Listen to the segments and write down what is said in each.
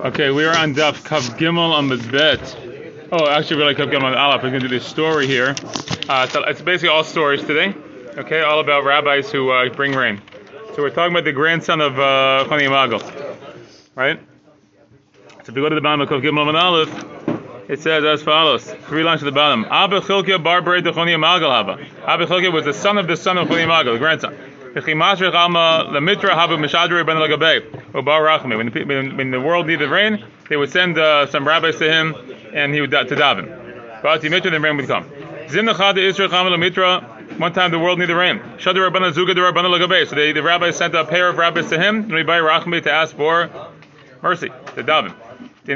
Okay, we are on Daf Kav Gimel on the Bet. Oh, actually, really Kav Gimel on Aleph. We're going to do this story here. Uh, so it's basically all stories today. Okay, all about rabbis who uh, bring rain. So we're talking about the grandson of uh, Magal, right? So if we go to the bottom of Kav Gimel on Aleph, it says as follows: three lines at the bottom. Abba Chilkia bar Bered Choni Magal Haba. Abba Chilkia was the son of the son of Choni Magal, the grandson. When the, when, when the world needed rain, they would send uh, some rabbis to him, and he would to daven. But the mitra, the rain would come. One time the world needed rain. So the, the rabbis sent a pair of rabbis to him, Rabbi Rachmi, to ask for mercy, to daven. So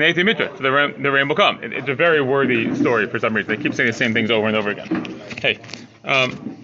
the rain, the rain will come. It, it's a very worthy story for some reason. They keep saying the same things over and over again. Hey. Um,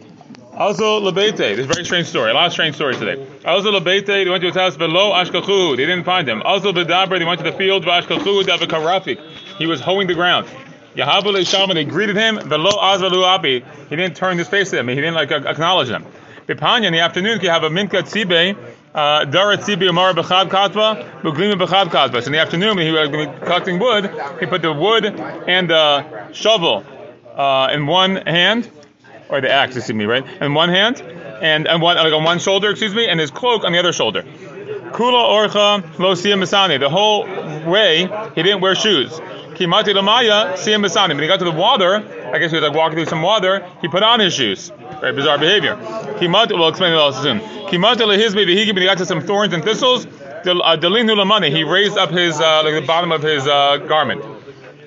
also, Lebete, this is a very strange story. A lot of strange stories today. Also, Lebete, they went to his house below Ashkachu. They didn't find him. Also, Bedaber, they went to the field Ashkachu. He was hoeing the ground. Yahabule Shalma, they greeted him. Below Azvalu Api. He didn't turn his face to them. He didn't like acknowledge them. Bipanya, in the afternoon, you have a Minka Tzibe, uh, Darat Tzibe Umar Bechad Katva, Buglima Bechad Katva. So in the afternoon, he was collecting wood, he put the wood and the shovel uh, in one hand or the axe, excuse me, right? In one hand, and, and one like on one shoulder, excuse me, and his cloak on the other shoulder. Kula orcha lo masani. The whole way he didn't wear shoes. Kimati lamaya siyam masani. When he got to the water, I guess he was like walking through some water. He put on his shoes. Very bizarre behavior. Kimati, we'll explain it all soon. Kimati lehizbi v'higi. When he got to some thorns and thistles, delinu lamani. He raised up his uh, like the bottom of his uh, garment.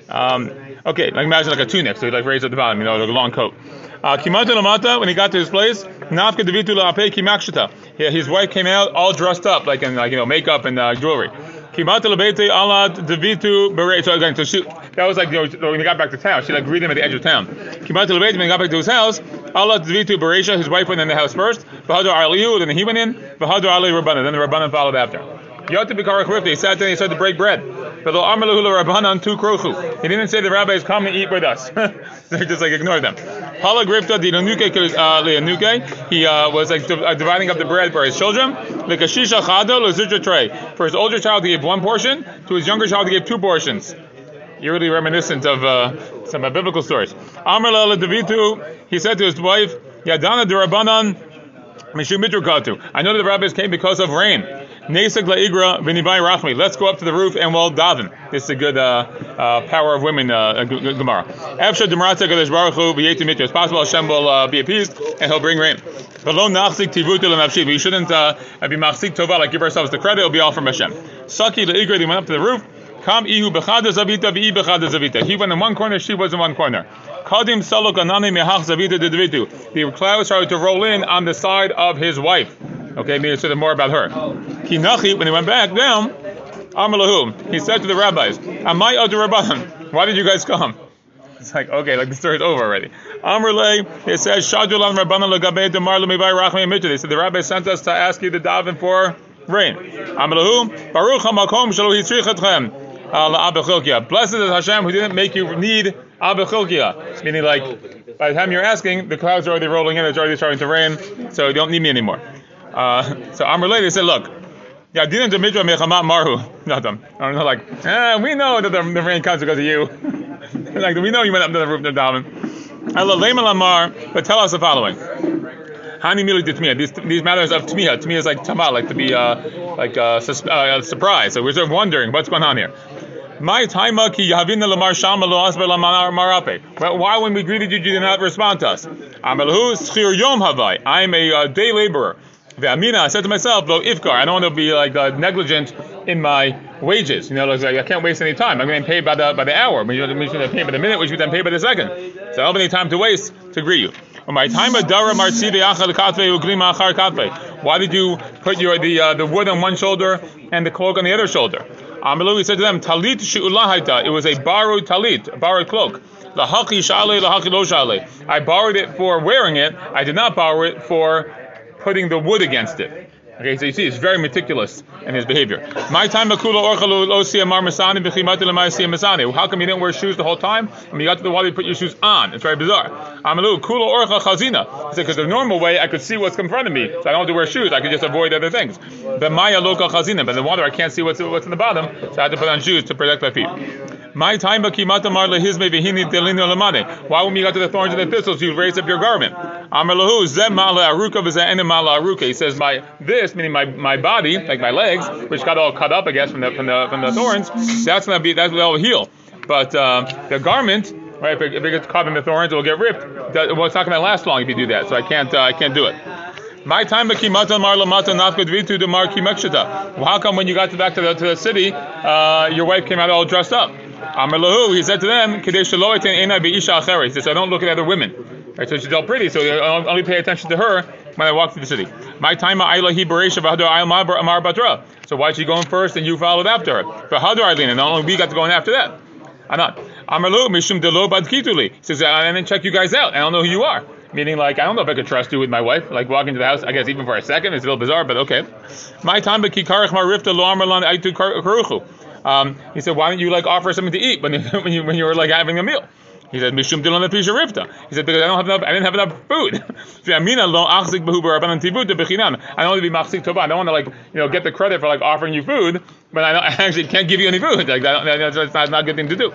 Um, okay, like imagine like a tunic, so he like raised up the bottom, you know, like a long coat. Uh, Kimata Lamata, when he got to his place, Nafka La'ape Kimakshita. His wife came out all dressed up, like in like you know makeup and uh, jewelry. Kimata Labete Ala Devitu. So again, so she that was like you know, when he got back to town, she like greeted him at the edge of town. Kimata Labete when he got back to his house, Allah Devitu Beresha, his wife went in the house first. Bahadu Aliyu, then he went in. Bahadu Ali Rabbanan, then the Rabbanan followed after. Yata Bikara He sat there and he started to break bread. He didn't say the rabbis come and eat with us. they just like ignored them. Hala Grifta uh, He uh, was like uh, dividing up the bread for his children. Lekashisha chado lezutra tray. For his older child, he gave one portion. To his younger child, he gave two portions. You're really reminiscent of uh, some uh, biblical stories. Amr Davitu, he said to his wife, Yadana Durabanan I know that the rabbis came because of rain. Nesek laigra v'nivai rachmi. Let's go up to the roof and we'll daven. This is a good uh, uh, power of women uh, gemara. Efsha demrata kadosh baruch hu v'yetim mitra. It's possible Hashem will uh, be appeased and He'll bring rain. V'lo nachzik tivutu l'nafshi. We shouldn't uh, be machzik tova like give ourselves the credit. It'll be all from Hashem. Saki laigra. They went up to the roof. Kam ihu bechada zavita v'i bechada zavita. He went in one corner. She was in one corner. Kadim salok anani mehach zavita dedvitu. The clouds started to roll in on the side of his wife. Okay, maybe it's more about her. Kinachi, when he went back down, Amalahu, he said to the rabbis, Amai Rabban, why did you guys come? It's like, okay, like the story's over already. Amrle, it says, Shadulan Rabbanan Lagabe Demar Lumivai Rachmi Mitri. They said the rabbi sent us to ask you to daven for rain. Amalahu, Baruch HaMakom Shalu Hitzrichatchem. Blessed is Hashem who didn't make you need Abechilkia. Meaning, like, by the time you're asking, the clouds are already rolling in, it's already starting to rain, so you don't need me anymore. Uh, so Amr they said, look, yeah, didn't the marhu. Nothing. I don't like, eh, we know that the, the rain comes because of you. like, we know you went up to the roof of Daven. Allah but tell us the following. Hani mili tmiya. These these matters of tmiya. Tmiya is like tama, like to be uh, like uh, sus- uh, surprised. So we're sort of wondering what's going on here. My taima ki yahavina lamar shama lo asber marape. Well, Why, when we greeted you, you did not respond to us? Amalahu schir yom havai. I'm a uh, day laborer. The Amina, I said to myself, "Lo ifkar, I don't want to be like uh, negligent in my wages. You know, like, I can't waste any time. I'm getting paid by the by the hour. We should have paid by the minute. We should then pay by the second. So I don't have any time to waste to greet you. Why did you put your the uh, the wood on one shoulder and the cloak on the other shoulder? Amalu said to them, Talit It was a borrowed talit, a borrowed cloak. Lahaki shale, lahaki lo shale. I borrowed it for wearing it. I did not borrow it for putting the wood against it. Okay, so you see, he's very meticulous in his behavior. My time. How come you didn't wear shoes the whole time? When you got to the water, you put your shoes on. It's very bizarre. Amalu kula orcha chazina. He said because the normal way I could see what's in front of me, so I don't have to wear shoes. I could just avoid other things. But maya. But in the water, I can't see what's what's in the bottom, so I had to put on shoes to protect my feet. My time bakimata mar lehizme v'hini delino lamane. Why when you got to the thorns and the thistles, you raise up your garment? Amar lahu zem mala aruka mala aruka. He says my this meaning my, my body, like my legs, which got all cut up, I guess, from the from the from the thorns. That's gonna be that's will heal. But um, the garment, right? If it, if it gets caught in the thorns, it will get ripped. Well, it's not gonna last long if you do that. So I can't uh, I can't do it. My time. Well, how come when you got to back to the to the city, uh, your wife came out all dressed up? Amar lahu, he said to them, Kadesh He says, I don't look at other women. Right, so she's all pretty, so I only pay attention to her when I walk through the city. My time So why is she going first and you followed after her? But how do I lean? And only we got to go in after that. I'm not. Amalu mishum delo badkituli. He says, I didn't check you guys out. I don't know who you are. Meaning, like, I don't know if I could trust you with my wife. Like, walking to the house, I guess even for a second, it's a little bizarre, but okay. My time, but kikarach marifta lo amarlan aitu karuchu. Um, he said, why don't you like offer something to eat when when you, when you were like having a meal? He said, Mishum dilon rifta. He said, because I don't have enough, I didn't have enough food. I don't want to be machzik. I don't want to like, you know, get the credit for like offering you food, but I, I actually can't give you any food. Like, that, that's not, not a good thing to do.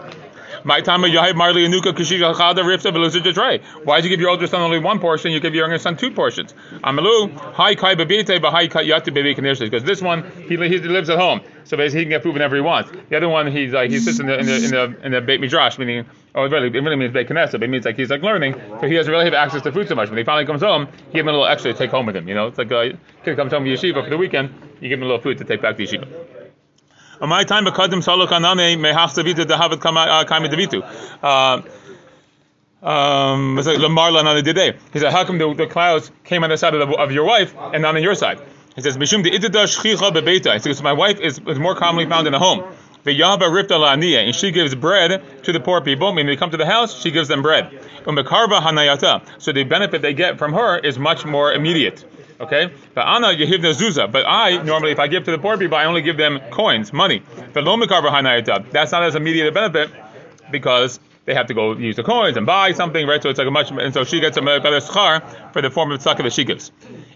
My time of Yahib Marley Anuka Kishika Rifta Veluzija. Why did you give your older son only one portion? You give your younger son two portions. Amalu, Hai Kai Babite, Bahai Kai Yati Baby Because this one, he, he lives at home. So basically he can get food whenever he wants. The other one, he's like, he sits in the, in the, in the, in the Beit Midrash, meaning, oh, it really, it really means Beit Knesset, but it means like he's like learning, so he doesn't really have access to food so much. When he finally comes home, you give him a little extra to take home with him, you know? It's like a kid comes home from yeshiva for the weekend, you give him a little food to take back to yeshiva. On my time, bekadim salo kanane mehach davita dehavet kaimi davitu. Um, he said, how come the, the clouds came on the side of, the, of your wife and not on your side? He says, Mishum de my wife is, is more commonly found in the home. The Yahba rifta la'aniya, and she gives bread to the poor people. When they come to the house, she gives them bread. Umekarva hanayata. So the benefit they get from her is much more immediate. Okay? But Anna Yehivna Zuza. But I, normally, if I give to the poor people, I only give them coins, money. But That's not as immediate a benefit because they have to go use the coins and buy something, right? So it's like a much, and so she gets a better schar for the form of tzedakah that she gives.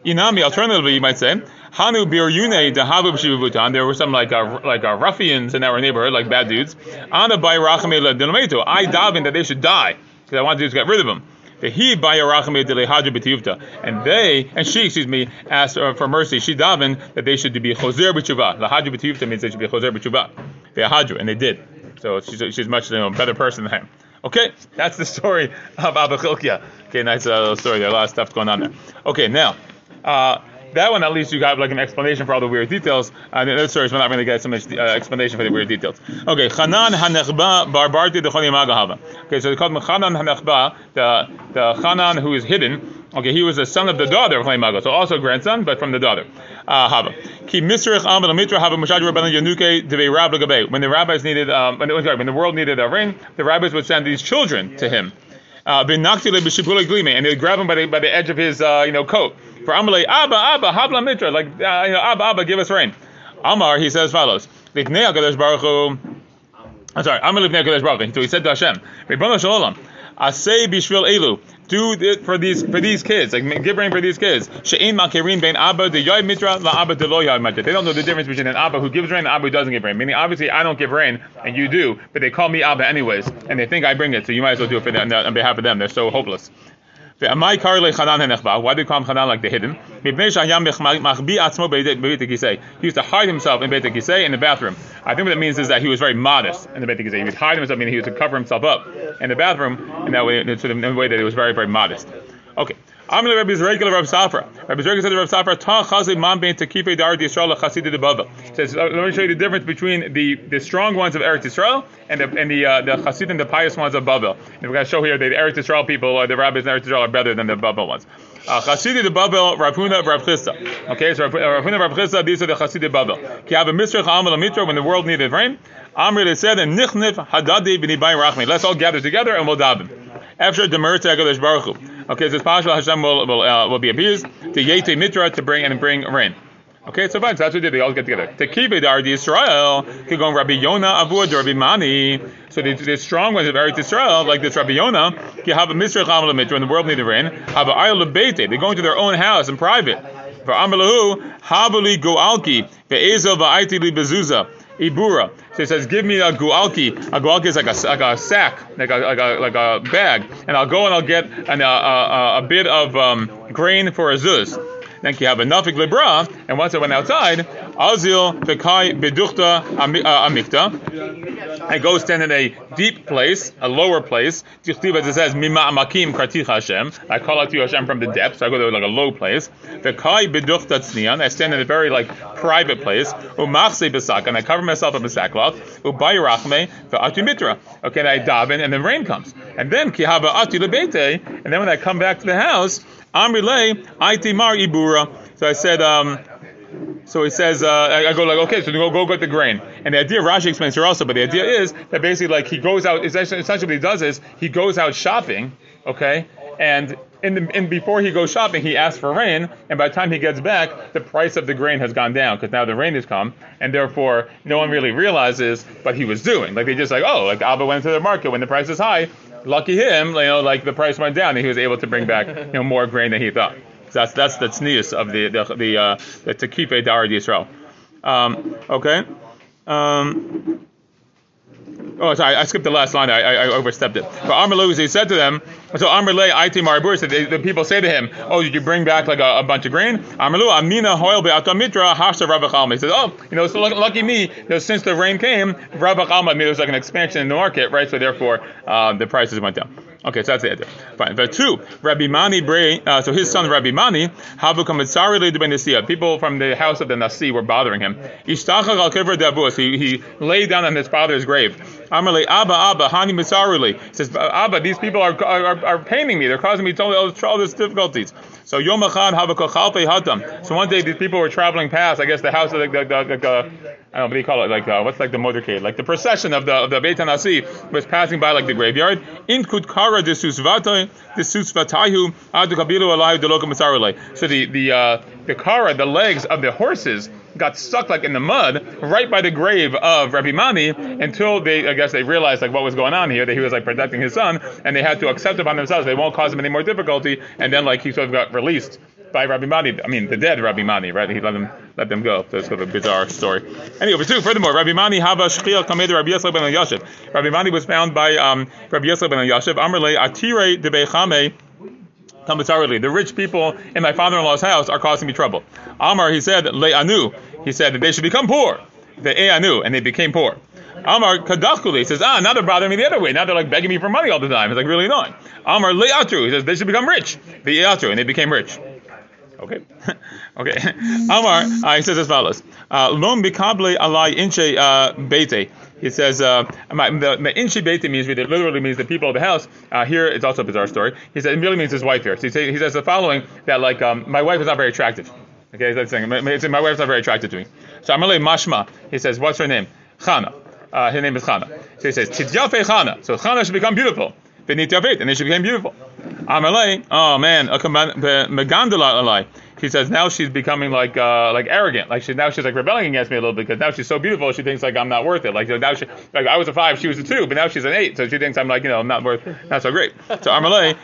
Inami, alternatively, you might say, Hanu biryune dehavu b'shivutan. There were some like uh, like uh, ruffians in our neighborhood, like bad dudes. Ana by rachame I daven that they should die because I want to get rid of them. He and they and she, excuse me, asked uh, for mercy. She davened that they should be choser b'tshuva. Lahadru b'tiyuvta means they should be choser b'tshuva. They and they did. So she's, she's much you know, better person than him. Okay, that's the story of Abba Chilkia. Okay, nice uh, little story. There a lot of stuff going on there. Okay, now. Uh, that one at least you got like an explanation for all the weird details. Uh, the other stories we're not going to get so much uh, explanation for the weird details. Okay, Chanan Hanechba Barbarti the Magahava. Okay, so they called him Chanan Hanechba, the the Chanan who is hidden. Okay, he was the son of the daughter of Chaymaga, so also grandson, but from the daughter. Uh, Hava. When the rabbis needed, um, when, sorry, when the world needed a ring, the rabbis would send these children to him. Uh, and they grab him by the, by the edge of his uh, you know coat. For Amalei, Abba, Abba, Habla Mitra, like, uh, you know, Abba, Abba, give us rain. Amar, he says follows. I'm sorry, Amar Lifnei HaKadosh Baruch. So he said to Hashem, Ribbon Shalom, Asay Bishvil Elu, do it for these for these kids, like give rain for these kids. Abba de yoy mitra la abba de lo mitra. They don't know the difference between an abba who gives rain and an abba who doesn't give rain. Meaning, obviously, I don't give rain and you do, but they call me abba anyways, and they think I bring it, so you might as well do it for them, on behalf of them. They're so hopeless. Why do you call him like the hidden? He used to hide himself in Beit Kisei in the bathroom. I think what that means is that he was very modest in the Beit Kisei. He would hide himself, meaning he would cover himself up in the bathroom in that way, in a way that he was very, very modest. Okay. Amil Rabbi regular Rabbi Safra. Rabbi Zerka said to Rabbi Safra, Ta chazi man bein tekife dar Yisrael chasidi debava. Says, let me show you the difference between the, the strong ones of Eretz Yisrael and the and the uh, the the pious ones of Bavel. And we're going to show here that the Eretz Yisrael people, or the rabbis in Eretz Yisrael, are better than the Bavel ones. Uh, chasidi de Bavel, Rav Huna, Rav Chisda. Okay, so Rav Huna, Rav Chisda, these are the chasidi Bavel. Ki have a misrach mitra when the world needed rain. Amri they said, and nichnif hadadi b'ni rachmi. Let's all gather together and we'll daven. After the merita Baruch. Okay, so it's possible Hashem will will, uh, will be abused to Yete Mitra to bring and bring rain. Okay, so fine. So that's what they did. They all get together. Tekive Dar Israel could go Rabbi Yona Avud Rabbi Mani. So the, the strong ones of Eretz Israel, like this Rabbi Yona, can have a Mr. Chamal Mitra the world needs rain. Have a Ayel Beite. They go into their own house in private. For Amalahu Habali Goalki Ve'ezel Va'aiti Li Bezuza. Ibura. So he says, give me a gualki. A gualki is like a, like a sack, like a, like a, like a bag. And I'll go and I'll get an, a, a, a bit of um, grain for a zuz. Then you have enough libra, and once I went outside, azil fekai beduchta amikta. I go stand in a deep place, a lower place. As it says, mima amakim kartich Hashem. I call out to you Hashem from the depths. So I go to like a low place. Fekai beduchta tznian. I stand in a very like private place. Umachse besak, and I cover myself up in sackcloth. Ubayi rachme ve'atu mitra. Okay, and I daven, and then rain comes. And then kihava atu lebete, and then when I come back to the house. Amrile, Aitimar Ibura. So I said, um, so he says, uh, I, go like, okay, so go go get the grain. And the idea Rashi explains here also, but the idea is that basically like he goes out. Essentially, essentially what he does is he goes out shopping, okay, and in, the, in before he goes shopping, he asks for rain, and by the time he gets back, the price of the grain has gone down because now the rain has come, and therefore no one really realizes what he was doing. Like they just like, oh, like Abba went to the market when the price is high, lucky him, you know, like the price went down and he was able to bring back you know more grain than he thought. That's that's the tznius of the the the, uh, the tekife dar Yisrael. Um, okay. Um, Oh, sorry, I skipped the last line. I, I, I overstepped it. But Amr he said to them, so Amr Le, Aiti Maribur, said the people say to him, Oh, did you bring back like a, a bunch of grain? Amr Amina Hoil Be'atamitra, Hashta Chalma. He says, Oh, you know, so lucky me, you know, since the rain came, Chalma, I mean, like an expansion in the market, right? So therefore, uh, the prices went down. Okay, so that's the idea. Fine. But two, Rabbi Mani uh, so his son Rabbi Mani, People from the house of the Nasi were bothering him. He he lay down on his father's grave. Amarle Abba Abba Hani Mitzaruli. He says, Abba, these people are, are, are paining me. They're causing me all, all these difficulties. So Yom Havakochalpe Hatam. So one day these people were traveling past, I guess, the house of the, the, the, the I don't know what you call it, like uh, what's like the motorcade, like the procession of the of the Beit Hanasi was passing by like the graveyard. In Kutkara desusvatay desusvatayu adu kabilu alayu mitzarule. So the the uh, the kara, the legs of the horses got stuck like in the mud right by the grave of Rabbi Mani until they, I guess, they realized like what was going on here, that he was like protecting his son, and they had to accept upon themselves they won't cause him any more difficulty, and then like he sort of got released by Rabbi Mani. I mean, the dead Rabbi Mani, right? He let them let them go. So that's sort of a bizarre story. Anyway, two. Furthermore, Rabbi Mani hava shchiel kamed Rabbi Yisrael ben Yashiv. Rabbi Mani was found by um, Rabbi Yisrael ben Yashiv. Amrle atire debechame the rich people in my father-in-law's house are causing me trouble. Amar, he said, Le anu. He said that they should become poor. The e anu, and they became poor. Amar kadachkuli. He says, ah, now they're bothering me the other way. Now they're like begging me for money all the time. It's like really annoying. Amar le'atru. He says they should become rich. The e'atru, and they became rich. Okay, okay. Amar, uh, he says as follows: uh, Lom bikable alai inche uh, bete. He says, uh, the, the inchi bete means it literally means the people of the house. Uh, here it's also a bizarre story. He says it really means his wife here. So he, say, he says the following that like um, my wife is not very attractive. Okay, that's saying my, my wife's not very attractive to me. So Amalei Mashma. He says, what's her name? Chana. Uh, her name is Chana. So he says, Tidyafe Chana. So Chana should become beautiful. V'nityavit, and then she became beautiful. Amalei. Oh man, a megandala alai she says now she's becoming like uh, like arrogant. Like she now she's like rebelling against me a little bit because now she's so beautiful. She thinks like I'm not worth it. Like now she like I was a five, she was a two, but now she's an eight. So she thinks I'm like you know I'm not worth not so great. So Amalei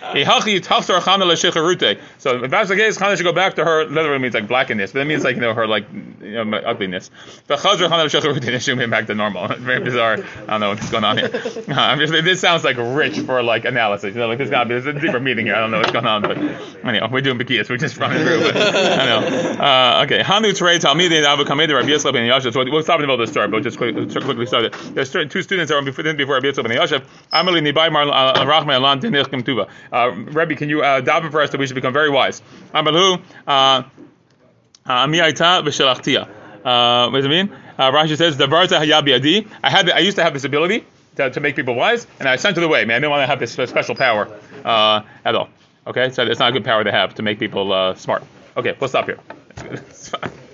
So if that's the case, Chana should go back to her. Literally means like blackness, but it means like you know her like you know ugliness. But Chazra Chana Shecharute should be back to normal. Very bizarre. I don't know what's going on here. Just, this sounds like rich for like analysis. You know, like there's got there's a deeper meaning here. I don't know what's going on, but anyway, we're doing Bekias. We're just running through. But, I know. Uh, okay. Hanu Tzrei Talmidin Abu Kamed Rabbi Yisrael ben Yashav. So we'll stop in the middle of the story, but we'll just quickly, quickly start it. There's two students that were before, before Rabbi Yisrael ben Yashav. Amali Nibai Mar uh, Rachma Alan Tinich Kim Tuva. Uh, Rabbi, can you uh, daven for us that we should become very wise? Amalu uh, Ami Aita V'Shelachtia. Uh, what does it mean? Uh, Rashi says, "Davarta hayabi adi." I had, I used to have this ability to, to make people wise, and I sent it away. Man, I didn't want to have this special power uh, at all. Okay, so it's not a good power to have to make people uh, smart. Okay, we'll stop here.